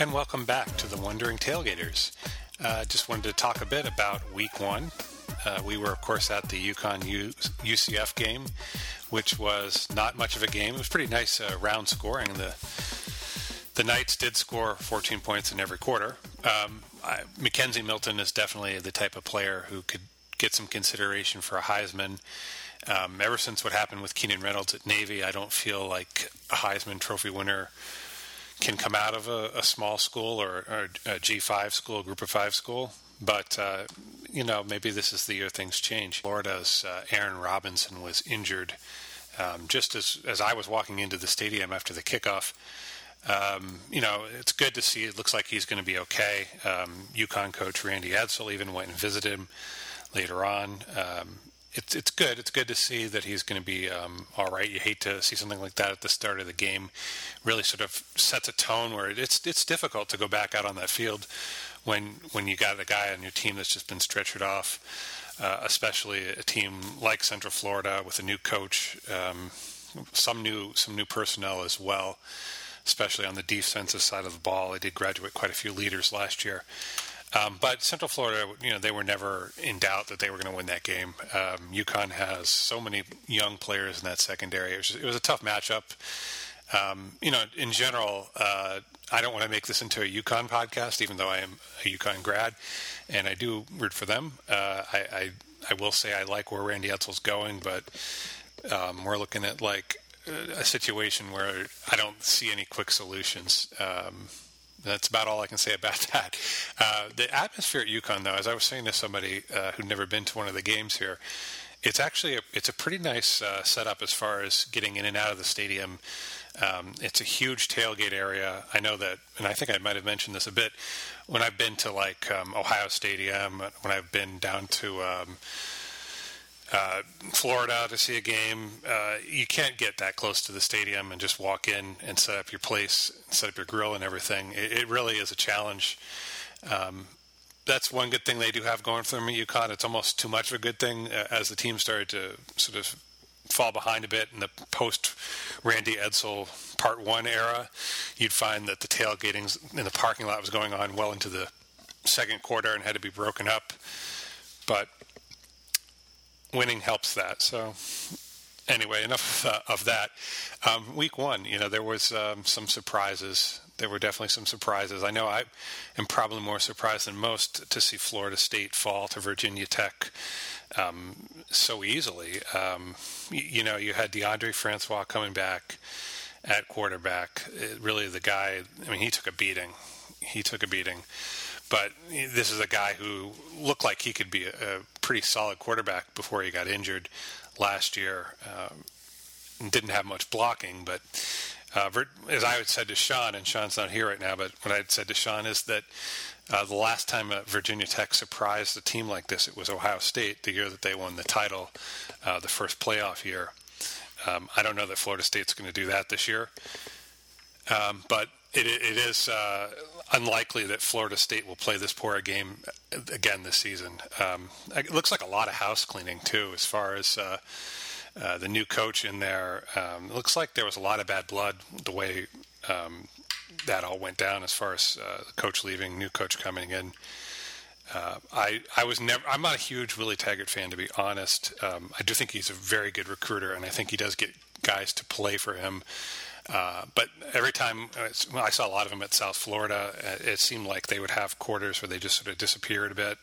And welcome back to the Wondering Tailgaters. Uh, just wanted to talk a bit about week one. Uh, we were, of course, at the U- UCF game, which was not much of a game. It was pretty nice uh, round scoring. The the Knights did score 14 points in every quarter. Um, I, McKenzie Milton is definitely the type of player who could get some consideration for a Heisman. Um, ever since what happened with Keenan Reynolds at Navy, I don't feel like a Heisman Trophy winner can come out of a, a small school or, or, a G5 school, a group of five school. But, uh, you know, maybe this is the year things change. Florida's uh, Aaron Robinson was injured um, just as, as I was walking into the stadium after the kickoff. Um, you know, it's good to see. It looks like he's going to be okay. Um, UConn coach Randy Edsall even went and visited him later on. Um, it's it's good. It's good to see that he's going to be um, all right. You hate to see something like that at the start of the game. Really, sort of sets a tone where it's it's difficult to go back out on that field when when you got a guy on your team that's just been stretchered off, uh, especially a team like Central Florida with a new coach, um, some new some new personnel as well, especially on the defensive side of the ball. They did graduate quite a few leaders last year. Um, but Central Florida, you know, they were never in doubt that they were going to win that game. Um, UConn has so many young players in that secondary. It was, it was a tough matchup. Um, you know, in general, uh, I don't want to make this into a UConn podcast, even though I am a UConn grad, and I do root for them. Uh, I, I, I will say I like where Randy Edsall's going, but um, we're looking at like a situation where I don't see any quick solutions. Um, that's about all I can say about that. Uh, the atmosphere at UConn, though, as I was saying to somebody uh, who'd never been to one of the games here, it's actually a, it's a pretty nice uh, setup as far as getting in and out of the stadium. Um, it's a huge tailgate area. I know that, and I think I might have mentioned this a bit when I've been to like um, Ohio Stadium, when I've been down to um, uh, Florida to see a game. Uh, you can't get that close to the stadium and just walk in and set up your place, set up your grill and everything. It, it really is a challenge. Um, that's one good thing they do have going for them at UConn. It's almost too much of a good thing uh, as the team started to sort of fall behind a bit in the post Randy Edsall Part One era. You'd find that the tailgating in the parking lot was going on well into the second quarter and had to be broken up. But winning helps that. So anyway, enough of, uh, of that. Um, week one, you know, there was um, some surprises. There were definitely some surprises. I know I am probably more surprised than most to see Florida State fall to Virginia Tech um, so easily. Um, you, you, know, you had Deondre Francois coming back at quarterback. It, really, the guy. I mean, he took a beating. He took a beating. But this is a guy who looked like he could be a, a pretty solid quarterback before he got injured last year. Um, didn't have much blocking, but uh, as I had said to Sean, and Sean's not here right now, but what I had said to Sean is that uh, the last time Virginia Tech surprised a team like this, it was Ohio State, the year that they won the title, uh, the first playoff year. Um, I don't know that Florida State's going to do that this year, um, but it, it is uh, unlikely that Florida State will play this poor a game again this season. Um, it looks like a lot of house cleaning too, as far as uh, uh, the new coach in there. Um, it looks like there was a lot of bad blood the way um, that all went down, as far as uh, the coach leaving, new coach coming in. Uh, I I was never. I'm not a huge Willie Taggart fan, to be honest. Um, I do think he's a very good recruiter, and I think he does get guys to play for him. Uh, but every time well, I saw a lot of them at South Florida, uh, it seemed like they would have quarters where they just sort of disappeared a bit.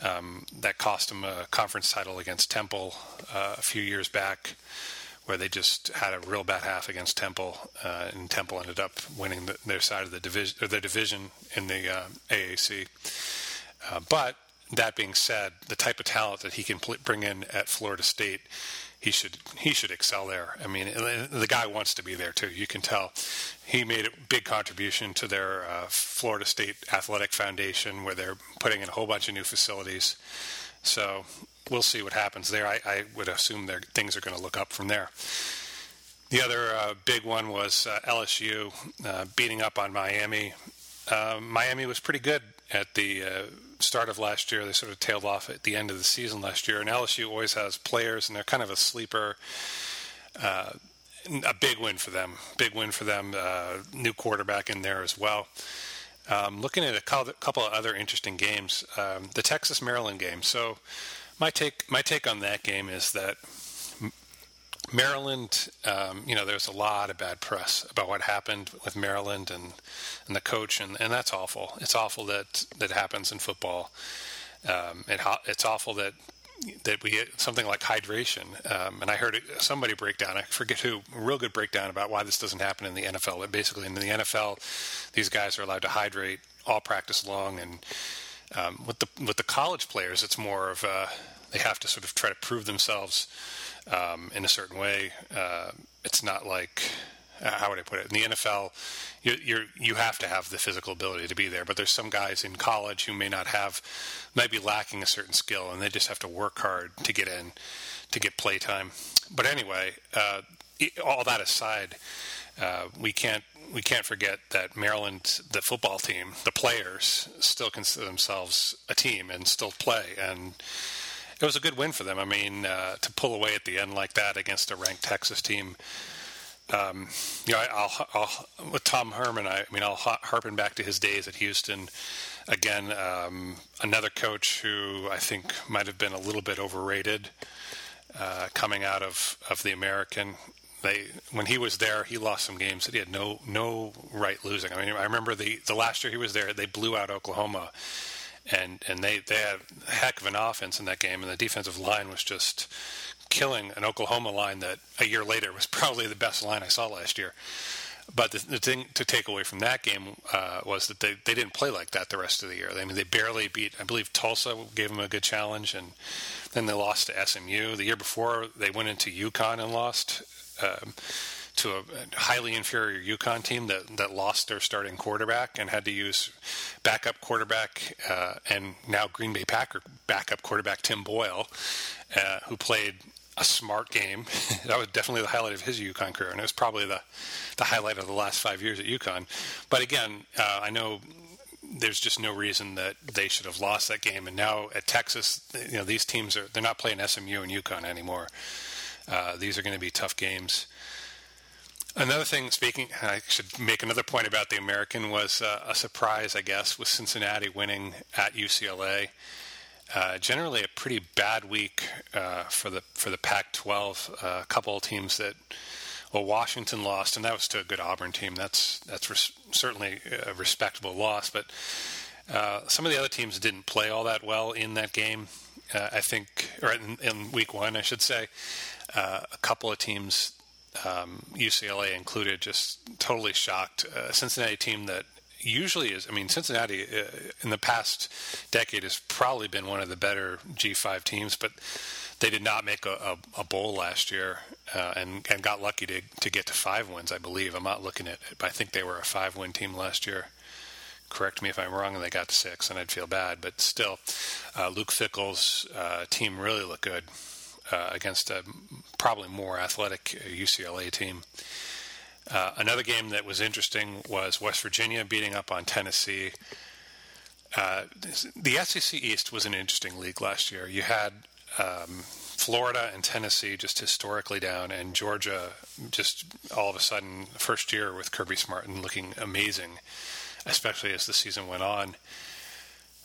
Um, that cost them a conference title against Temple uh, a few years back, where they just had a real bad half against Temple, uh, and Temple ended up winning the, their side of the division, or their division in the uh, AAC. but that being said, the type of talent that he can pl- bring in at Florida State he should he should excel there. I mean, the guy wants to be there too. You can tell. He made a big contribution to their uh, Florida State Athletic Foundation, where they're putting in a whole bunch of new facilities. So we'll see what happens there. I, I would assume their things are going to look up from there. The other uh, big one was uh, LSU uh, beating up on Miami. Uh, Miami was pretty good at the uh, start of last year. They sort of tailed off at the end of the season last year. And LSU always has players, and they're kind of a sleeper. Uh, a big win for them. Big win for them. Uh, new quarterback in there as well. Um, looking at a couple of other interesting games, um, the Texas Maryland game. So, my take my take on that game is that Maryland, um, you know, there's a lot of bad press about what happened with Maryland and and the coach, and, and that's awful. It's awful that that happens in football. Um, it, it's awful that that we get something like hydration. Um, and I heard somebody break down, I forget who, a real good breakdown about why this doesn't happen in the NFL. But basically, in the NFL, these guys are allowed to hydrate all practice long. And um, with the with the college players, it's more of a, they have to sort of try to prove themselves um, in a certain way. Uh, it's not like uh, how would I put it? In the NFL, you you have to have the physical ability to be there. But there's some guys in college who may not have, might be lacking a certain skill, and they just have to work hard to get in, to get play time. But anyway, uh, all that aside, uh, we can't we can't forget that Maryland, the football team, the players still consider themselves a team and still play and. It was a good win for them. I mean, uh, to pull away at the end like that against a ranked Texas team, um, you know, I'll, I'll, with Tom Herman, I, I, mean, I'll harpen back to his days at Houston. Again, um, another coach who I think might have been a little bit overrated uh, coming out of, of the American. They when he was there, he lost some games that he had no no right losing. I mean, I remember the the last year he was there, they blew out Oklahoma, and and they they had a heck of an offense in that game, and the defensive line was just killing an Oklahoma line that a year later was probably the best line I saw last year. But the, the thing to take away from that game uh, was that they, they didn't play like that the rest of the year. I mean, they barely beat. I believe Tulsa gave them a good challenge, and then they lost to SMU. The year before, they went into UConn and lost um, to a highly inferior UConn team that that lost their starting quarterback and had to use backup quarterback uh, and now Green Bay Packer backup quarterback Tim Boyle, uh, who played a smart game. that was definitely the highlight of his UConn career, and it was probably the the highlight of the last five years at UConn. But again, uh, I know there's just no reason that they should have lost that game. And now at Texas, you know, these teams are they're not playing SMU and UConn anymore. Uh, these are going to be tough games. Another thing, speaking, I should make another point about the American was uh, a surprise, I guess, with Cincinnati winning at UCLA. Uh, generally a pretty bad week uh, for the for the Pac-12. Uh, a couple of teams that, well, Washington lost, and that was to a good Auburn team. That's that's res- certainly a respectable loss. But uh, some of the other teams didn't play all that well in that game. Uh, I think, or in, in, week one, I should say, a couple of teams. Um, UCLA included, just totally shocked. A Cincinnati team that usually is. I mean, Cincinnati uh, in the past decade has probably been one of the better G5 teams, but they did not make a, a, a bowl last year uh, and and got lucky to to get to five wins. I believe I'm not looking at it, but I think they were a five win team last year. Correct me if I'm wrong, and they got to six, and I'd feel bad. But still, uh, Luke Fickell's uh, team really looked good uh, against a probably more athletic UCLA team. Uh, another game that was interesting was West Virginia beating up on Tennessee. Uh, the SEC East was an interesting league last year. You had um, Florida and Tennessee just historically down, and Georgia just all of a sudden, first year with Kirby Smart and looking amazing, especially as the season went on.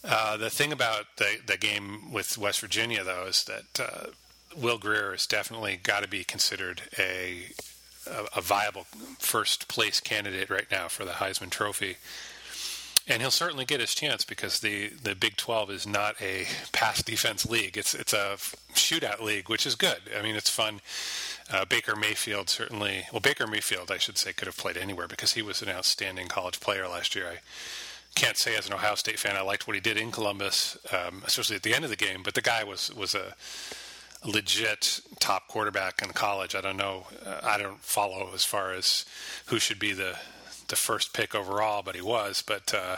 Uh, the thing about the, the game with West Virginia, though, is that uh, Will Grier has definitely got to be considered a a, a viable first place candidate right now for the Heisman Trophy. And he'll certainly get his chance because the, the Big 12 is not a pass defense league. It's it's a shootout league, which is good. I mean, it's fun. Uh, Baker Mayfield certainly, well, Baker Mayfield, I should say, could have played anywhere because he was an outstanding college player last year. I can't say as an Ohio State fan I liked what he did in Columbus, um, especially at the end of the game. But the guy was was a legit top quarterback in college. I don't know. Uh, I don't follow as far as who should be the the first pick overall, but he was. But uh,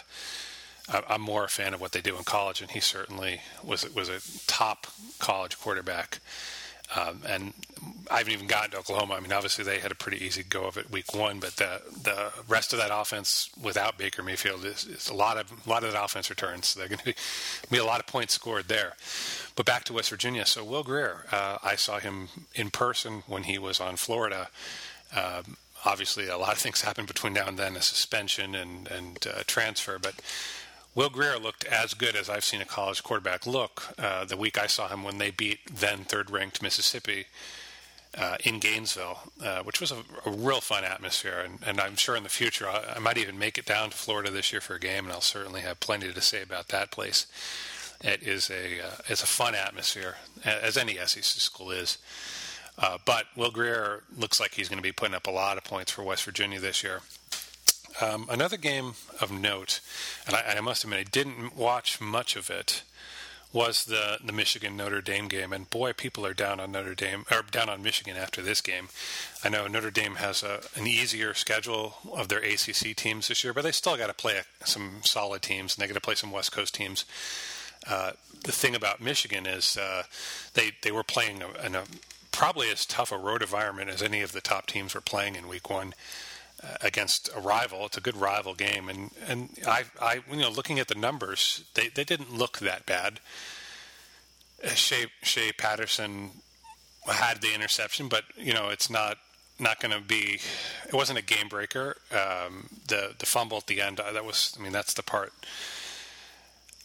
I'm more a fan of what they do in college, and he certainly was was a top college quarterback. Um, and I haven't even gotten to Oklahoma. I mean, obviously they had a pretty easy go of it week one, but the the rest of that offense without Baker Mayfield is, is a lot of a lot of that offense returns. So they're going to be, a lot of points scored there. But back to West Virginia. So Will Grier, uh, I saw him in person when he was on Florida, Um, obviously, a lot of things happen between now and then, a suspension and and uh, transfer, but. Will Grier looked as good as I've seen a college quarterback look uh, the week I saw him when they beat then third ranked Mississippi uh, in Gainesville, uh, which was a, a, real fun atmosphere. And, and, I'm sure in the future I, I, might even make it down to Florida this year for a game, and I'll certainly have plenty to say about that place. It is a uh, it's a fun atmosphere, as any SEC school is. Uh, but Will Grier looks like he's going to be putting up a lot of points for West Virginia this year. Um, another game of note, and I, I must admit I didn't watch much of it was the the Michigan Notre Dame game, and boy, people are down on Notre Dame or down on Michigan after this game. I know Notre Dame has a, an easier schedule of their ACC teams this year, but they still got to play some solid teams, and they got to play some West Coast teams. Uh, the thing about Michigan is uh, they they were playing in a probably as tough a road environment as any of the top teams were playing in Week One against a rival. It's a good rival game, and and I I you know looking at the numbers, they they didn't look that bad. Uh, Shea Shea Patterson had the interception, but you know it's not not going to be. It wasn't a game breaker. Um, the the fumble at the end uh, that was. I mean that's the part.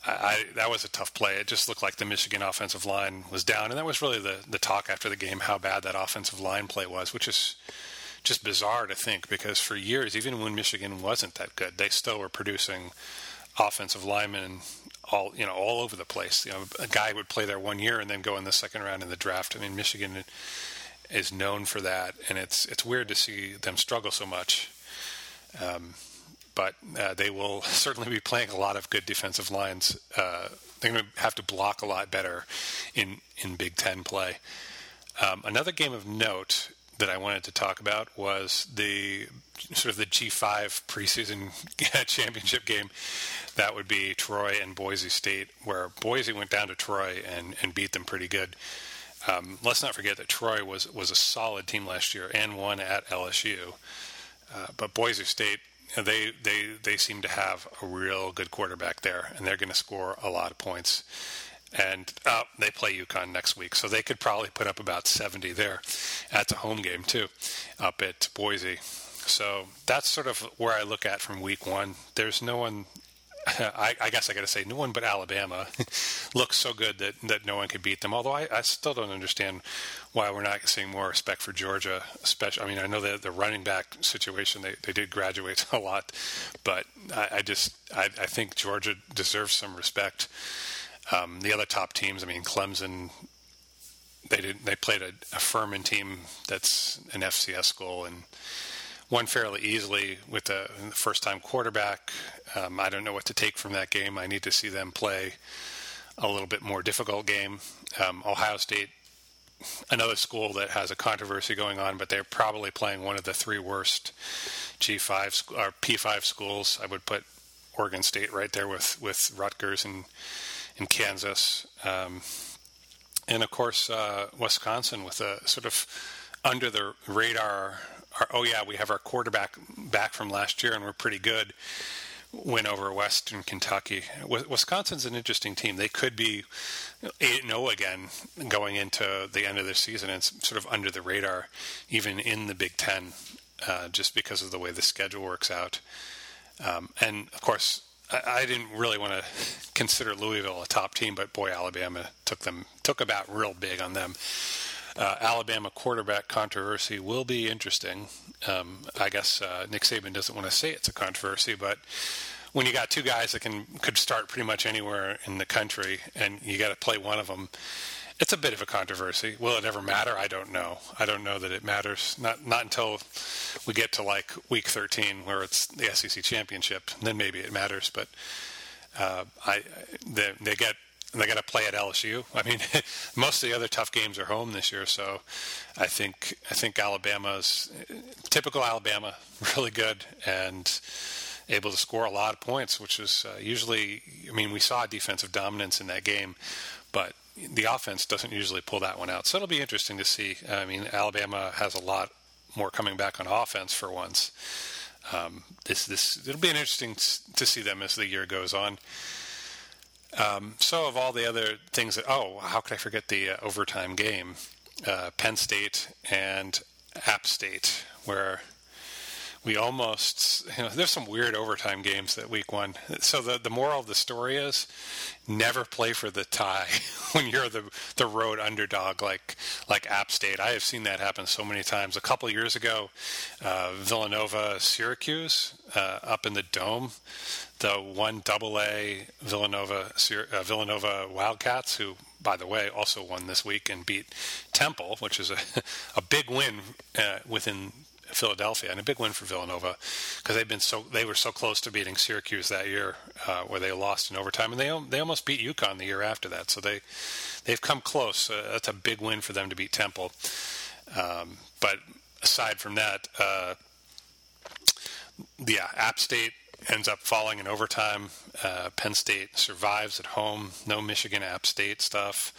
I, I, that was a tough play. It just looked like the Michigan offensive line was down, and that was really the the talk after the game how bad that offensive line play was, which is just bizarre to think because for years, even when Michigan wasn't that good, they still were producing offensive linemen all you know all over the place. You know, a guy would play there one year and then go in the second round in the draft. I mean, Michigan is known for that, and it's it's weird to see them struggle so much. Um, but uh, they will certainly be playing a lot of good defensive lines. Uh, they're going to have to block a lot better in in Big Ten play. Um, another game of note that I wanted to talk about was the sort of the G5 preseason championship game. That would be Troy and Boise State, where Boise went down to Troy and, and beat them pretty good. Um, let's not forget that Troy was, was a solid team last year and won at LSU. Uh, but Boise State, they, they, they seem to have a real good quarterback there, and they're going to score a lot of points and uh, they play UConn next week, so they could probably put up about 70 there. That's a home game too, up at Boise. So that's sort of where I look at from week one. There's no one. I, I guess I got to say, no one but Alabama looks so good that, that no one could beat them. Although I, I still don't understand why we're not seeing more respect for Georgia. Especially, I mean, I know that the running back situation they, they did graduate a lot, but I, I just I, I think Georgia deserves some respect. Um, the other top teams, I mean, Clemson, they did they played a, a Furman team that's an FCS school and won fairly easily with the first time quarterback. Um, I don't know what to take from that game. I need to see them play a little bit more difficult game. Um, Ohio State, another school that has a controversy going on, but they're probably playing one of the three worst G5 or P5 schools. I would put Oregon State right there with with Rutgers and in Kansas, um, and of course uh, Wisconsin with a sort of under the radar. Our, oh yeah, we have our quarterback back from last year, and we're pretty good. Win over Western Kentucky. Wisconsin's an interesting team. They could be eight zero again going into the end of the season, and sort of under the radar, even in the Big Ten, uh, just because of the way the schedule works out. Um, and of course, I, I didn't really want to consider Louisville a top team, but boy, Alabama took them took about real big on them. Uh, Alabama quarterback controversy will be interesting. Um, I guess uh, Nick Saban doesn't want to say it's a controversy, but when you got two guys that can could start pretty much anywhere in the country, and you got to play one of them, it's a bit of a controversy. Will it ever matter? I don't know. I don't know that it matters. Not not until we get to like week 13, where it's the SEC championship. Then maybe it matters. But uh, I they, they get they got to play at LSU. I mean, most of the other tough games are home this year, so I think I think Alabama's typical Alabama, really good and able to score a lot of points, which is uh, usually. I mean, we saw defensive dominance in that game, but the offense doesn't usually pull that one out. So it'll be interesting to see. I mean, Alabama has a lot more coming back on offense for once. Um, this this it'll be interesting to see them as the year goes on. Um, so of all the other things that oh how could I forget the uh, overtime game, uh, Penn State and App State, where we almost you know there's some weird overtime games that week one. So the the moral of the story is never play for the tie when you're the the road underdog like like app state. I have seen that happen so many times. A couple years ago uh, villanova syracuse uh, up in the dome the one double a villanova uh, villanova wildcats who by the way, also won this week and beat Temple, which is a, a big win uh, within Philadelphia, and a big win for Villanova because they've been so they were so close to beating Syracuse that year, uh, where they lost in overtime, and they they almost beat UConn the year after that. So they they've come close. Uh, that's a big win for them to beat Temple. Um, but aside from that, uh, yeah, App State ends up falling in overtime. Uh, Penn State survives at home. No Michigan App State stuff.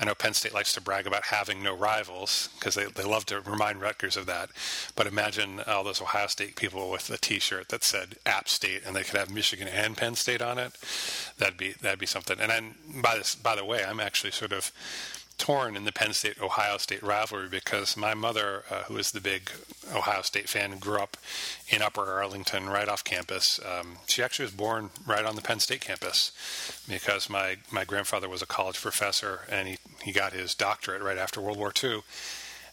I know Penn State likes to brag about having no rivals because they, they love to remind Rutgers of that. But imagine all those Ohio State people with a T-shirt that said App State and they could have Michigan and Penn State on it. That'd be that'd be something. And then by this by the way, I'm actually sort of torn in the Penn State Ohio State rivalry because my mother, uh, who is the big Ohio State fan, grew up in Upper Arlington, right off campus. Um, she actually was born right on the Penn State campus because my my grandfather was a college professor and he he got his doctorate right after World War II,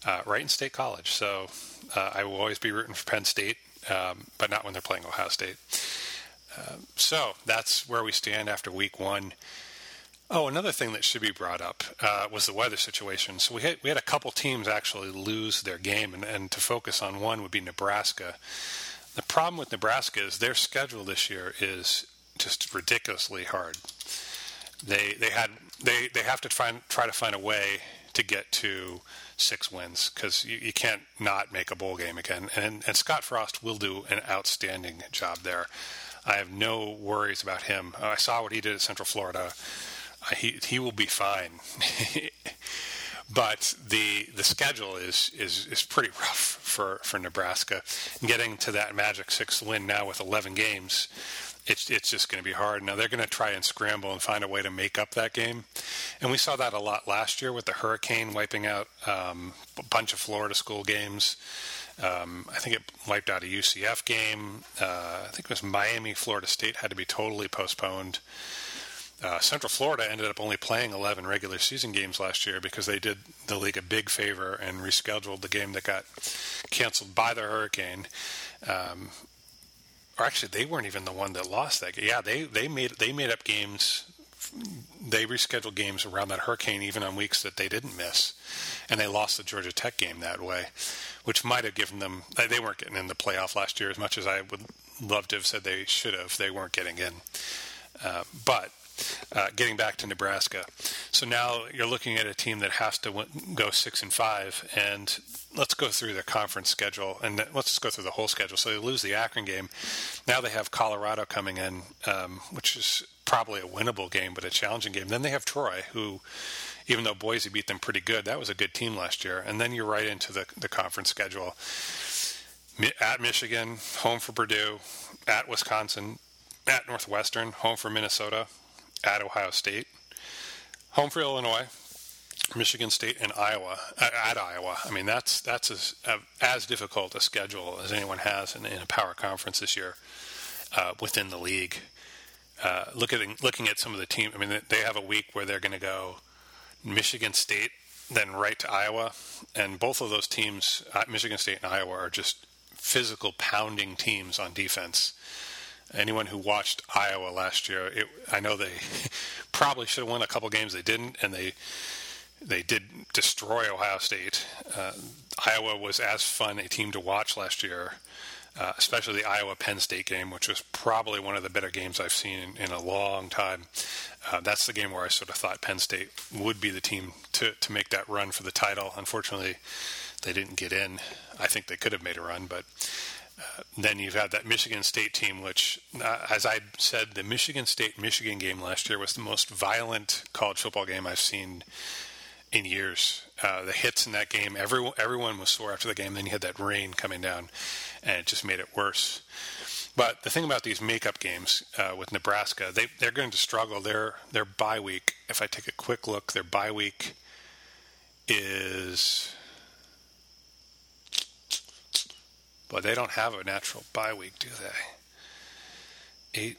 uh, right in State College. So uh, I will always be rooting for Penn State, um, but not when they're playing Ohio State. Uh, so that's where we stand after week one. Oh, another thing that should be brought up uh, was the weather situation. So we had we had a couple teams actually lose their game, and, and to focus on one would be Nebraska. The problem with Nebraska is their schedule this year is just ridiculously hard. They they had they they have to find try to find a way to get to six wins because you, you can't not make a bowl game again. And and Scott Frost will do an outstanding job there. I have no worries about him. I saw what he did at Central Florida he he will be fine. but the the schedule is is is pretty rough for for Nebraska. Getting to that magic six win now with 11 games, it's it's just going to be hard. Now they're going to try and scramble and find a way to make up that game, and we saw that a lot last year with the hurricane wiping out um, a bunch of Florida school games. Um, I think it wiped out a UCF game. Uh, I think it was Miami, Florida State had to be totally postponed. Uh, Central Florida ended up only playing 11 regular season games last year because they did the league a big favor and rescheduled the game that got canceled by the hurricane. Um, or actually, they weren't even the one that lost that. game. Yeah, they they made they made up games. They rescheduled games around that hurricane, even on weeks that they didn't miss, and they lost the Georgia Tech game that way, which might have given them. They weren't getting in the playoff last year as much as I would love to have said they should have. They weren't getting in, uh, but uh, getting back to Nebraska. So now you're looking at a team that has to w- go six and five, and let's go through the conference schedule, and let's just go through the whole schedule. So they lose the Akron game. Now they have Colorado coming in, um, which is probably a winnable game, but a challenging game. Then they have Troy, who, even though Boise beat them pretty good, that was a good team last year. And then you're right into the the conference schedule. At Michigan, home for Purdue, at Wisconsin, at Northwestern, home for Minnesota, at Ohio State, home for Illinois, Michigan State, and Iowa uh, at Iowa. I mean, that's that's as as difficult a schedule as anyone has in, in a power conference this year uh, within the league. Uh, look at looking at some of the team. I mean, they have a week where they're going to go Michigan State, then right to Iowa, and both of those teams, uh, Michigan State and Iowa, are just physical pounding teams on defense anyone who watched Iowa last year, it, I know they probably should have won a couple games. They didn't, and they they did destroy Ohio State. Uh, Iowa was as fun a team to watch last year, uh, especially the Iowa Penn State game, which was probably one of the better games I've seen in, in a long time. Uh, that's the game where I sort of thought Penn State would be the team to, to make that run for the title. Unfortunately, they didn't get in. I think they could have made a run, but uh, then you've had that Michigan State team, which, uh, as I said, the Michigan State Michigan game last year was the most violent college football game I've seen in years. Uh, the hits in that game, everyone everyone was sore after the game. Then you had that rain coming down, and it just made it worse. But the thing about these makeup games uh, with Nebraska, they they're going to struggle. Their their bye week. If I take a quick look, their bye week is But they don't have a natural bye week, do they? Eight.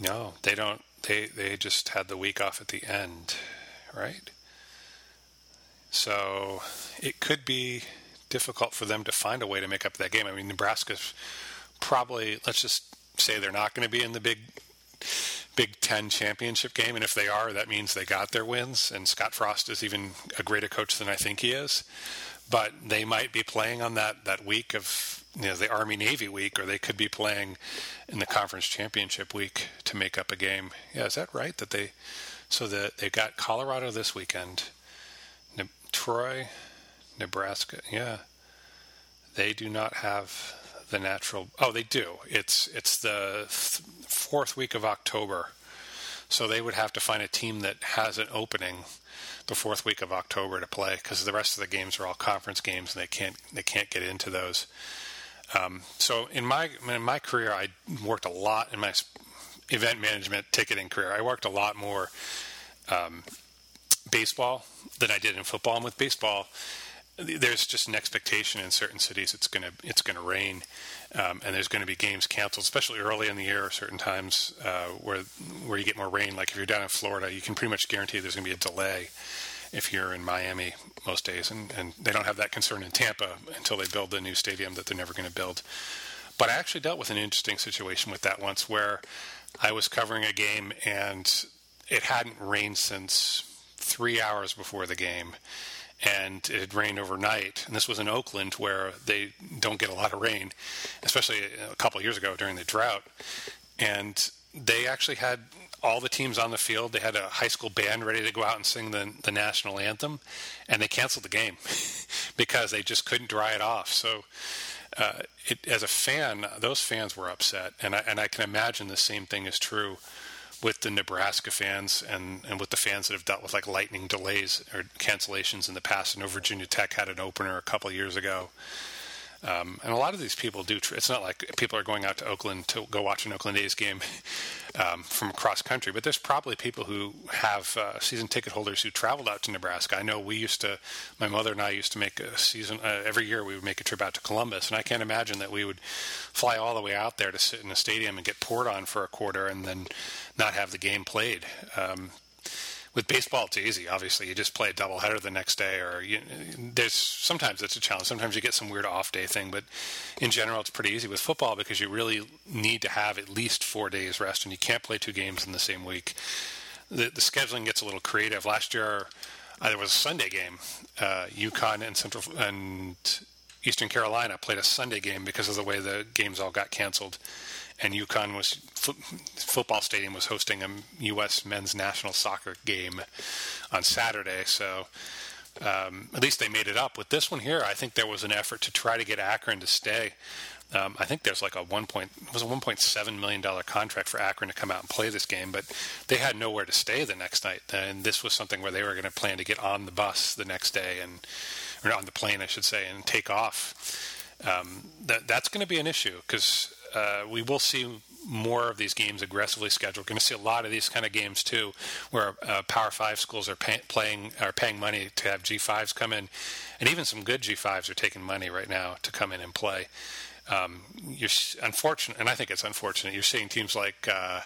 No, they don't. They they just had the week off at the end, right? So it could be difficult for them to find a way to make up that game. I mean, Nebraska's probably let's just say they're not going to be in the big Big Ten championship game, and if they are, that means they got their wins. And Scott Frost is even a greater coach than I think he is. But they might be playing on that that week of you know the Army Navy week, or they could be playing in the conference championship week to make up a game. Yeah, is that right? That they so that they got Colorado this weekend, ne- Troy, Nebraska. Yeah, they do not have the natural. Oh, they do. It's it's the th- fourth week of October, so they would have to find a team that has an opening the fourth week of October to play because the rest of the games are all conference games and they can't they can't get into those. Um, so in my in my career, I worked a lot in my event management ticketing career. I worked a lot more um, baseball than I did in football. And with baseball, there's just an expectation in certain cities it's going to it's going to rain, um, and there's going to be games canceled, especially early in the year. Or certain times uh, where where you get more rain, like if you're down in Florida, you can pretty much guarantee there's going to be a delay. If you're in Miami most days, and, and they don't have that concern in Tampa until they build the new stadium that they're never going to build. But I actually dealt with an interesting situation with that once, where I was covering a game and it hadn't rained since three hours before the game and it had rained overnight. And this was in Oakland, where they don't get a lot of rain, especially a couple years ago during the drought. And they actually had all the teams on the field. They had a high school band ready to go out and sing the, the national anthem, and they canceled the game because they just couldn't dry it off. So, uh, it, as a fan, those fans were upset, and I, and I can imagine the same thing is true with the Nebraska fans and, and with the fans that have dealt with like lightning delays or cancellations in the past. I know Virginia Tech had an opener a couple years ago. Um, and a lot of these people do. It's not like people are going out to Oakland to go watch an Oakland A's game um, from across country, but there's probably people who have uh, season ticket holders who traveled out to Nebraska. I know we used to. My mother and I used to make a season uh, every year. We would make a trip out to Columbus, and I can't imagine that we would fly all the way out there to sit in a stadium and get poured on for a quarter, and then not have the game played. Um, with baseball, it's easy. Obviously, you just play a doubleheader the next day, or you, there's sometimes it's a challenge. Sometimes you get some weird off day thing, but in general, it's pretty easy with football because you really need to have at least four days rest, and you can't play two games in the same week. The, the scheduling gets a little creative. Last year, uh, there was a Sunday game. Uh, UConn and Central and Eastern Carolina played a Sunday game because of the way the games all got canceled and UConn was football stadium was hosting a U.S. men's national soccer game on Saturday. So um, at least they made it up. With this one here, I think there was an effort to try to get Akron to stay. Um, I think there's like a one point it was a 1.7 million dollar contract for Akron to come out and play this game, but they had nowhere to stay the next night. And this was something where they were going to plan to get on the bus the next day and or on the plane, I should say, and take off. Um, that that's going to be an issue because uh, we will see more of these games aggressively scheduled. We're going to see a lot of these kind of games too, where uh, Power Five schools are pay- playing are paying money to have G5s come in, and even some good G5s are taking money right now to come in and play. Um, you're unfortunate, and I think it's unfortunate. You're seeing teams like. Uh,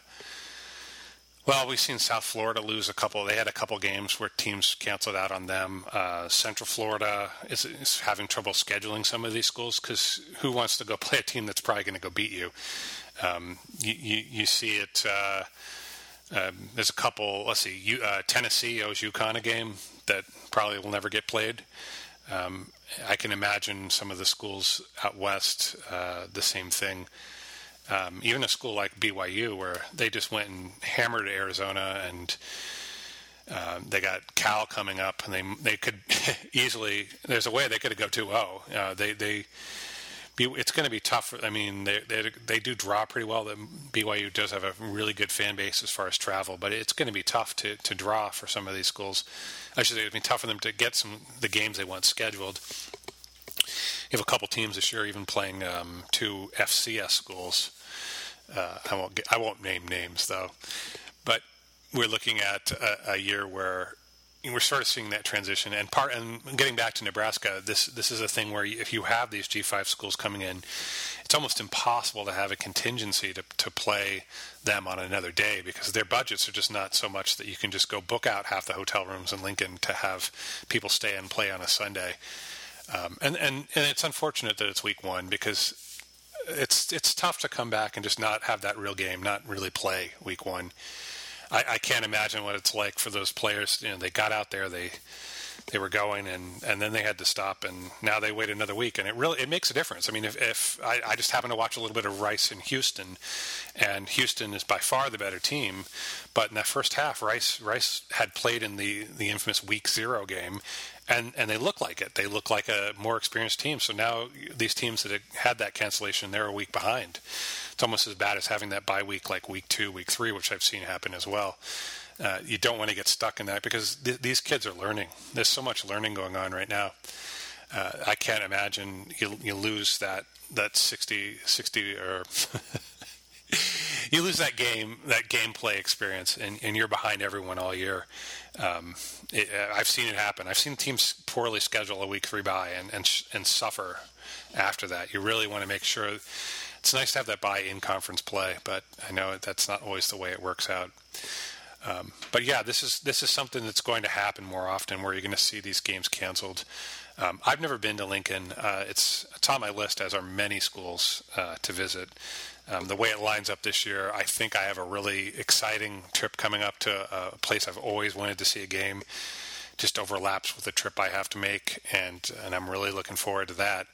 well, we've seen South Florida lose a couple. They had a couple games where teams canceled out on them. Uh, Central Florida is, is, having trouble scheduling some of these schools because who wants to go play a team that's probably going to go beat you? Um, you, you, you, see it. Uh, uh, there's a couple. Let's see. You, uh, Tennessee owes UConn a game that probably will never get played. Um, I can imagine some of the schools out west uh, the same thing. Um, even a school like BYU, where they just went and hammered Arizona, and uh, they got Cal coming up, and they they could easily. There's a way they could have go 2-0. Uh, they they. It's going to be tough. I mean, they, they they do draw pretty well. The BYU does have a really good fan base as far as travel, but it's going to be tough to, to draw for some of these schools. I should say it'd be tough for them to get some the games they want scheduled. You have a couple teams this year even playing um, two FCS schools. Uh, I won't get, I won't name names though, but we're looking at a, a year where we're sort of seeing that transition. And part and getting back to Nebraska, this this is a thing where if you have these G5 schools coming in, it's almost impossible to have a contingency to to play them on another day because their budgets are just not so much that you can just go book out half the hotel rooms in Lincoln to have people stay and play on a Sunday. Um, and, and and it's unfortunate that it's week one because it's it's tough to come back and just not have that real game, not really play week one. I, I can't imagine what it's like for those players. You know, they got out there, they they were going, and and then they had to stop, and now they wait another week, and it really it makes a difference. I mean, if, if I, I just happen to watch a little bit of Rice in Houston, and Houston is by far the better team, but in that first half, Rice Rice had played in the the infamous Week Zero game, and and they look like it. They look like a more experienced team. So now these teams that had that cancellation, they're a week behind. It's almost as bad as having that bye week like week two, week three, which I've seen happen as well. Uh, you don't want to get stuck in that because th- these kids are learning. There's so much learning going on right now. Uh, I can't imagine you you lose that that 60 60 or you lose that game, that gameplay experience, and, and you're behind everyone all year. Um, it, uh, I've seen it happen. I've seen teams poorly schedule a week three bye and and, and suffer after that. You really want to make sure. It's nice to have that bye in conference play, but I know that's not always the way it works out. Um, but yeah, this is this is something that's going to happen more often, where you're going to see these games canceled. Um, I've never been to Lincoln. Uh, it's it's on my list, as are many schools uh, to visit. Um, the way it lines up this year, I think I have a really exciting trip coming up to a place I've always wanted to see a game. Just overlaps with the trip I have to make, and and I'm really looking forward to that.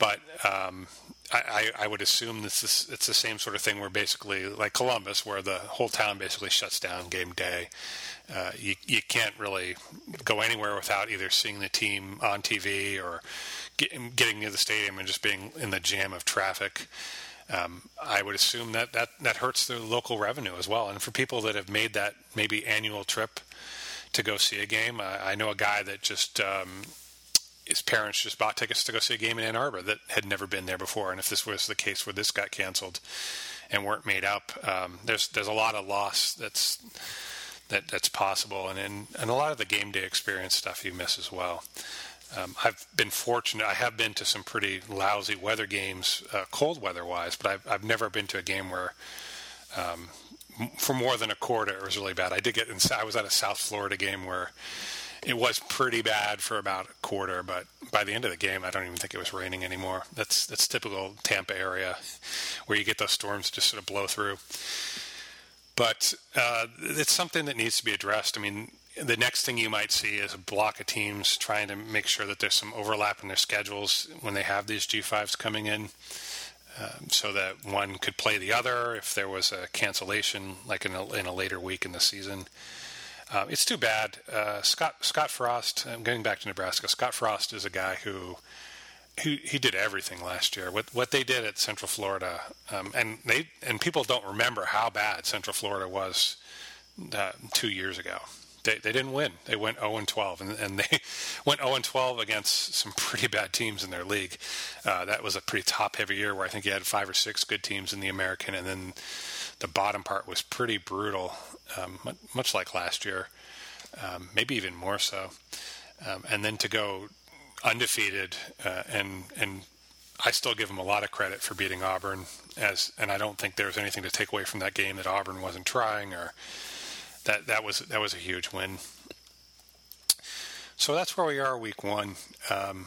But um, I, I, would assume this is it's the same sort of thing where basically like Columbus, where the whole town basically shuts down game day. Uh, you you can't really go anywhere without either seeing the team on TV or get, getting near the stadium and just being in the jam of traffic um, I would assume that, that that hurts the local revenue as well. And for people that have made that maybe annual trip to go see a game, I, I know a guy that just um, his parents just bought tickets to go see a game in Ann Arbor that had never been there before. And if this was the case where this got canceled and weren't made up, um, there's there's a lot of loss that's that that's possible, and, and and a lot of the game day experience stuff you miss as well. Um, I've been fortunate. I have been to some pretty lousy weather games, uh, cold weather wise, but I've, I've never been to a game where, um, for more than a quarter, it was really bad. I did get in, I was at a South Florida game where it was pretty bad for about a quarter, but by the end of the game, I don't even think it was raining anymore. That's that's typical Tampa area, where you get those storms just sort of blow through. But uh, it's something that needs to be addressed. I mean, the next thing you might see is a block of teams trying to make sure that there's some overlap in their schedules when they have these G5s coming in. Um, so that one could play the other if there was a cancellation, like in a, in a later week in the season. Um, it's too bad. Uh, Scott Scott Frost. I'm going back to Nebraska. Scott Frost is a guy who who he did everything last year. What what they did at Central Florida, um, and they and people don't remember how bad Central Florida was uh, two years ago they, they didn't win. They went 0 and 12, and, and they went 0 and 12 against some pretty bad teams in their league. Uh, that was a pretty top heavy year where I think you had five or six good teams in the American, and then the bottom part was pretty brutal, um, much like last year, um, maybe even more so. Um, and then to go undefeated uh, and and I still give them a lot of credit for beating Auburn as and I don't think there's anything to take away from that game that Auburn wasn't trying or that that was that was a huge win. So that's where we are, week one. Um,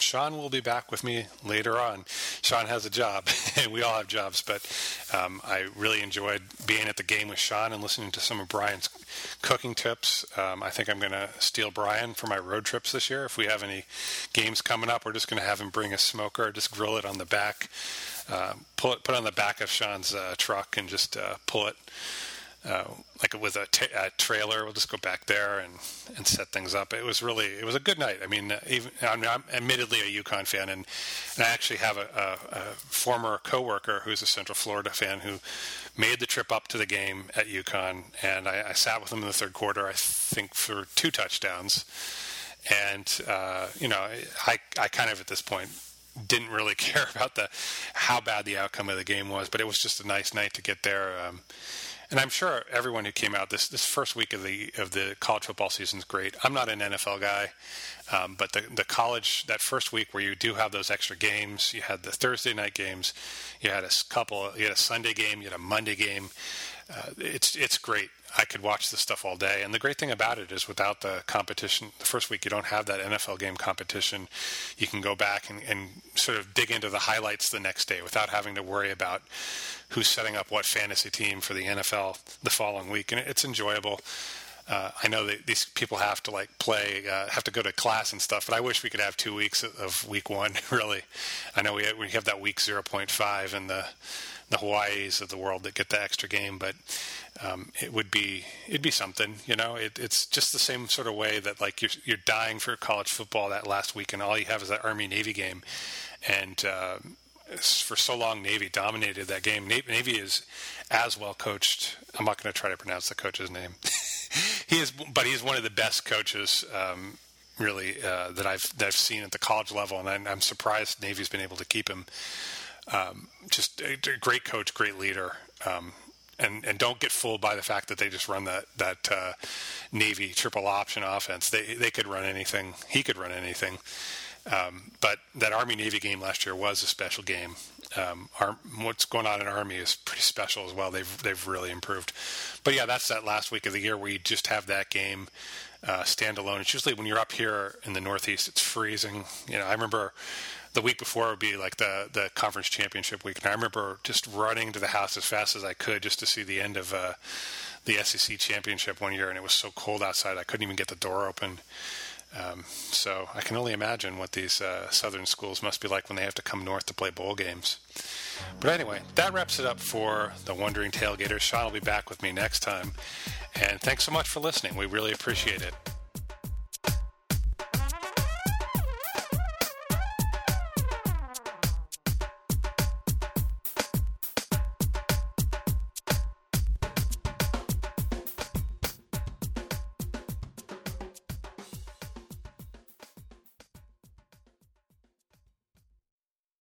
Sean will be back with me later on. Sean has a job, and we all have jobs, but um, I really enjoyed being at the game with Sean and listening to some of Brian's cooking tips. Um, I think I'm going to steal Brian for my road trips this year. If we have any games coming up, we're just going to have him bring a smoker, just grill it on the back, uh, pull it, put it on the back of Sean's uh, truck, and just uh, pull it uh, like with a, trailer. We'll just go back there and, and set things up. It was really it was a good night. I mean, uh, even I'm, I'm admittedly a UConn fan, and, and I actually have a, a, a, former coworker who's a Central Florida fan who made the trip up to the game at UConn, and I, I sat with him in the third quarter. I think for two touchdowns, and uh, you know, I I kind of at this point didn't really care about the how bad the outcome of the game was, but it was just a nice night to get there. Um, and I'm sure everyone who came out this this first week of the of the college football season is great. I'm not an NFL guy, um, but the the college that first week where you do have those extra games, you had the Thursday night games, you had a couple, you had a Sunday game, you had a Monday game. Uh, it's it's great. I could watch this stuff all day. And the great thing about it is without the competition, the first week you don't have that NFL game competition. You can go back and, and sort of dig into the highlights the next day without having to worry about who's setting up what fantasy team for the NFL the following week. And it's enjoyable. Uh, I know that these people have to like play, uh, have to go to class and stuff, but I wish we could have two weeks of week one. Really, I know we have, we have that week zero point five and the the Hawaii's of the world that get the extra game, but um, it would be it'd be something. You know, it, it's just the same sort of way that like you're you're dying for college football that last week, and all you have is that Army Navy game, and uh, for so long Navy dominated that game. Navy is as well coached. I'm not going to try to pronounce the coach's name. he is, but he's one of the best coaches. Um, really, uh, that I've that I've seen at the college level, and I'm, I'm surprised Navy's been able to keep him. Um, just a, a, great coach, great leader. Um, and and don't get fooled by the fact that they just run that that uh, Navy triple option offense. They they could run anything. He could run anything. Um, but that Army Navy game last year was a special game. Um, our, what's going on in Army is pretty special as well. They've they've really improved. But yeah, that's that last week of the year where you just have that game uh, standalone. It's usually when you're up here in the Northeast, it's freezing. You know, I remember the week before would be like the the conference championship week, and I remember just running to the house as fast as I could just to see the end of uh, the SEC championship one year, and it was so cold outside I couldn't even get the door open. Um, so I can only imagine what these uh, southern schools must be like when they have to come north to play bowl games. But anyway, that wraps it up for the Wandering Tailgaters. Sean will be back with me next time. And thanks so much for listening. We really appreciate it.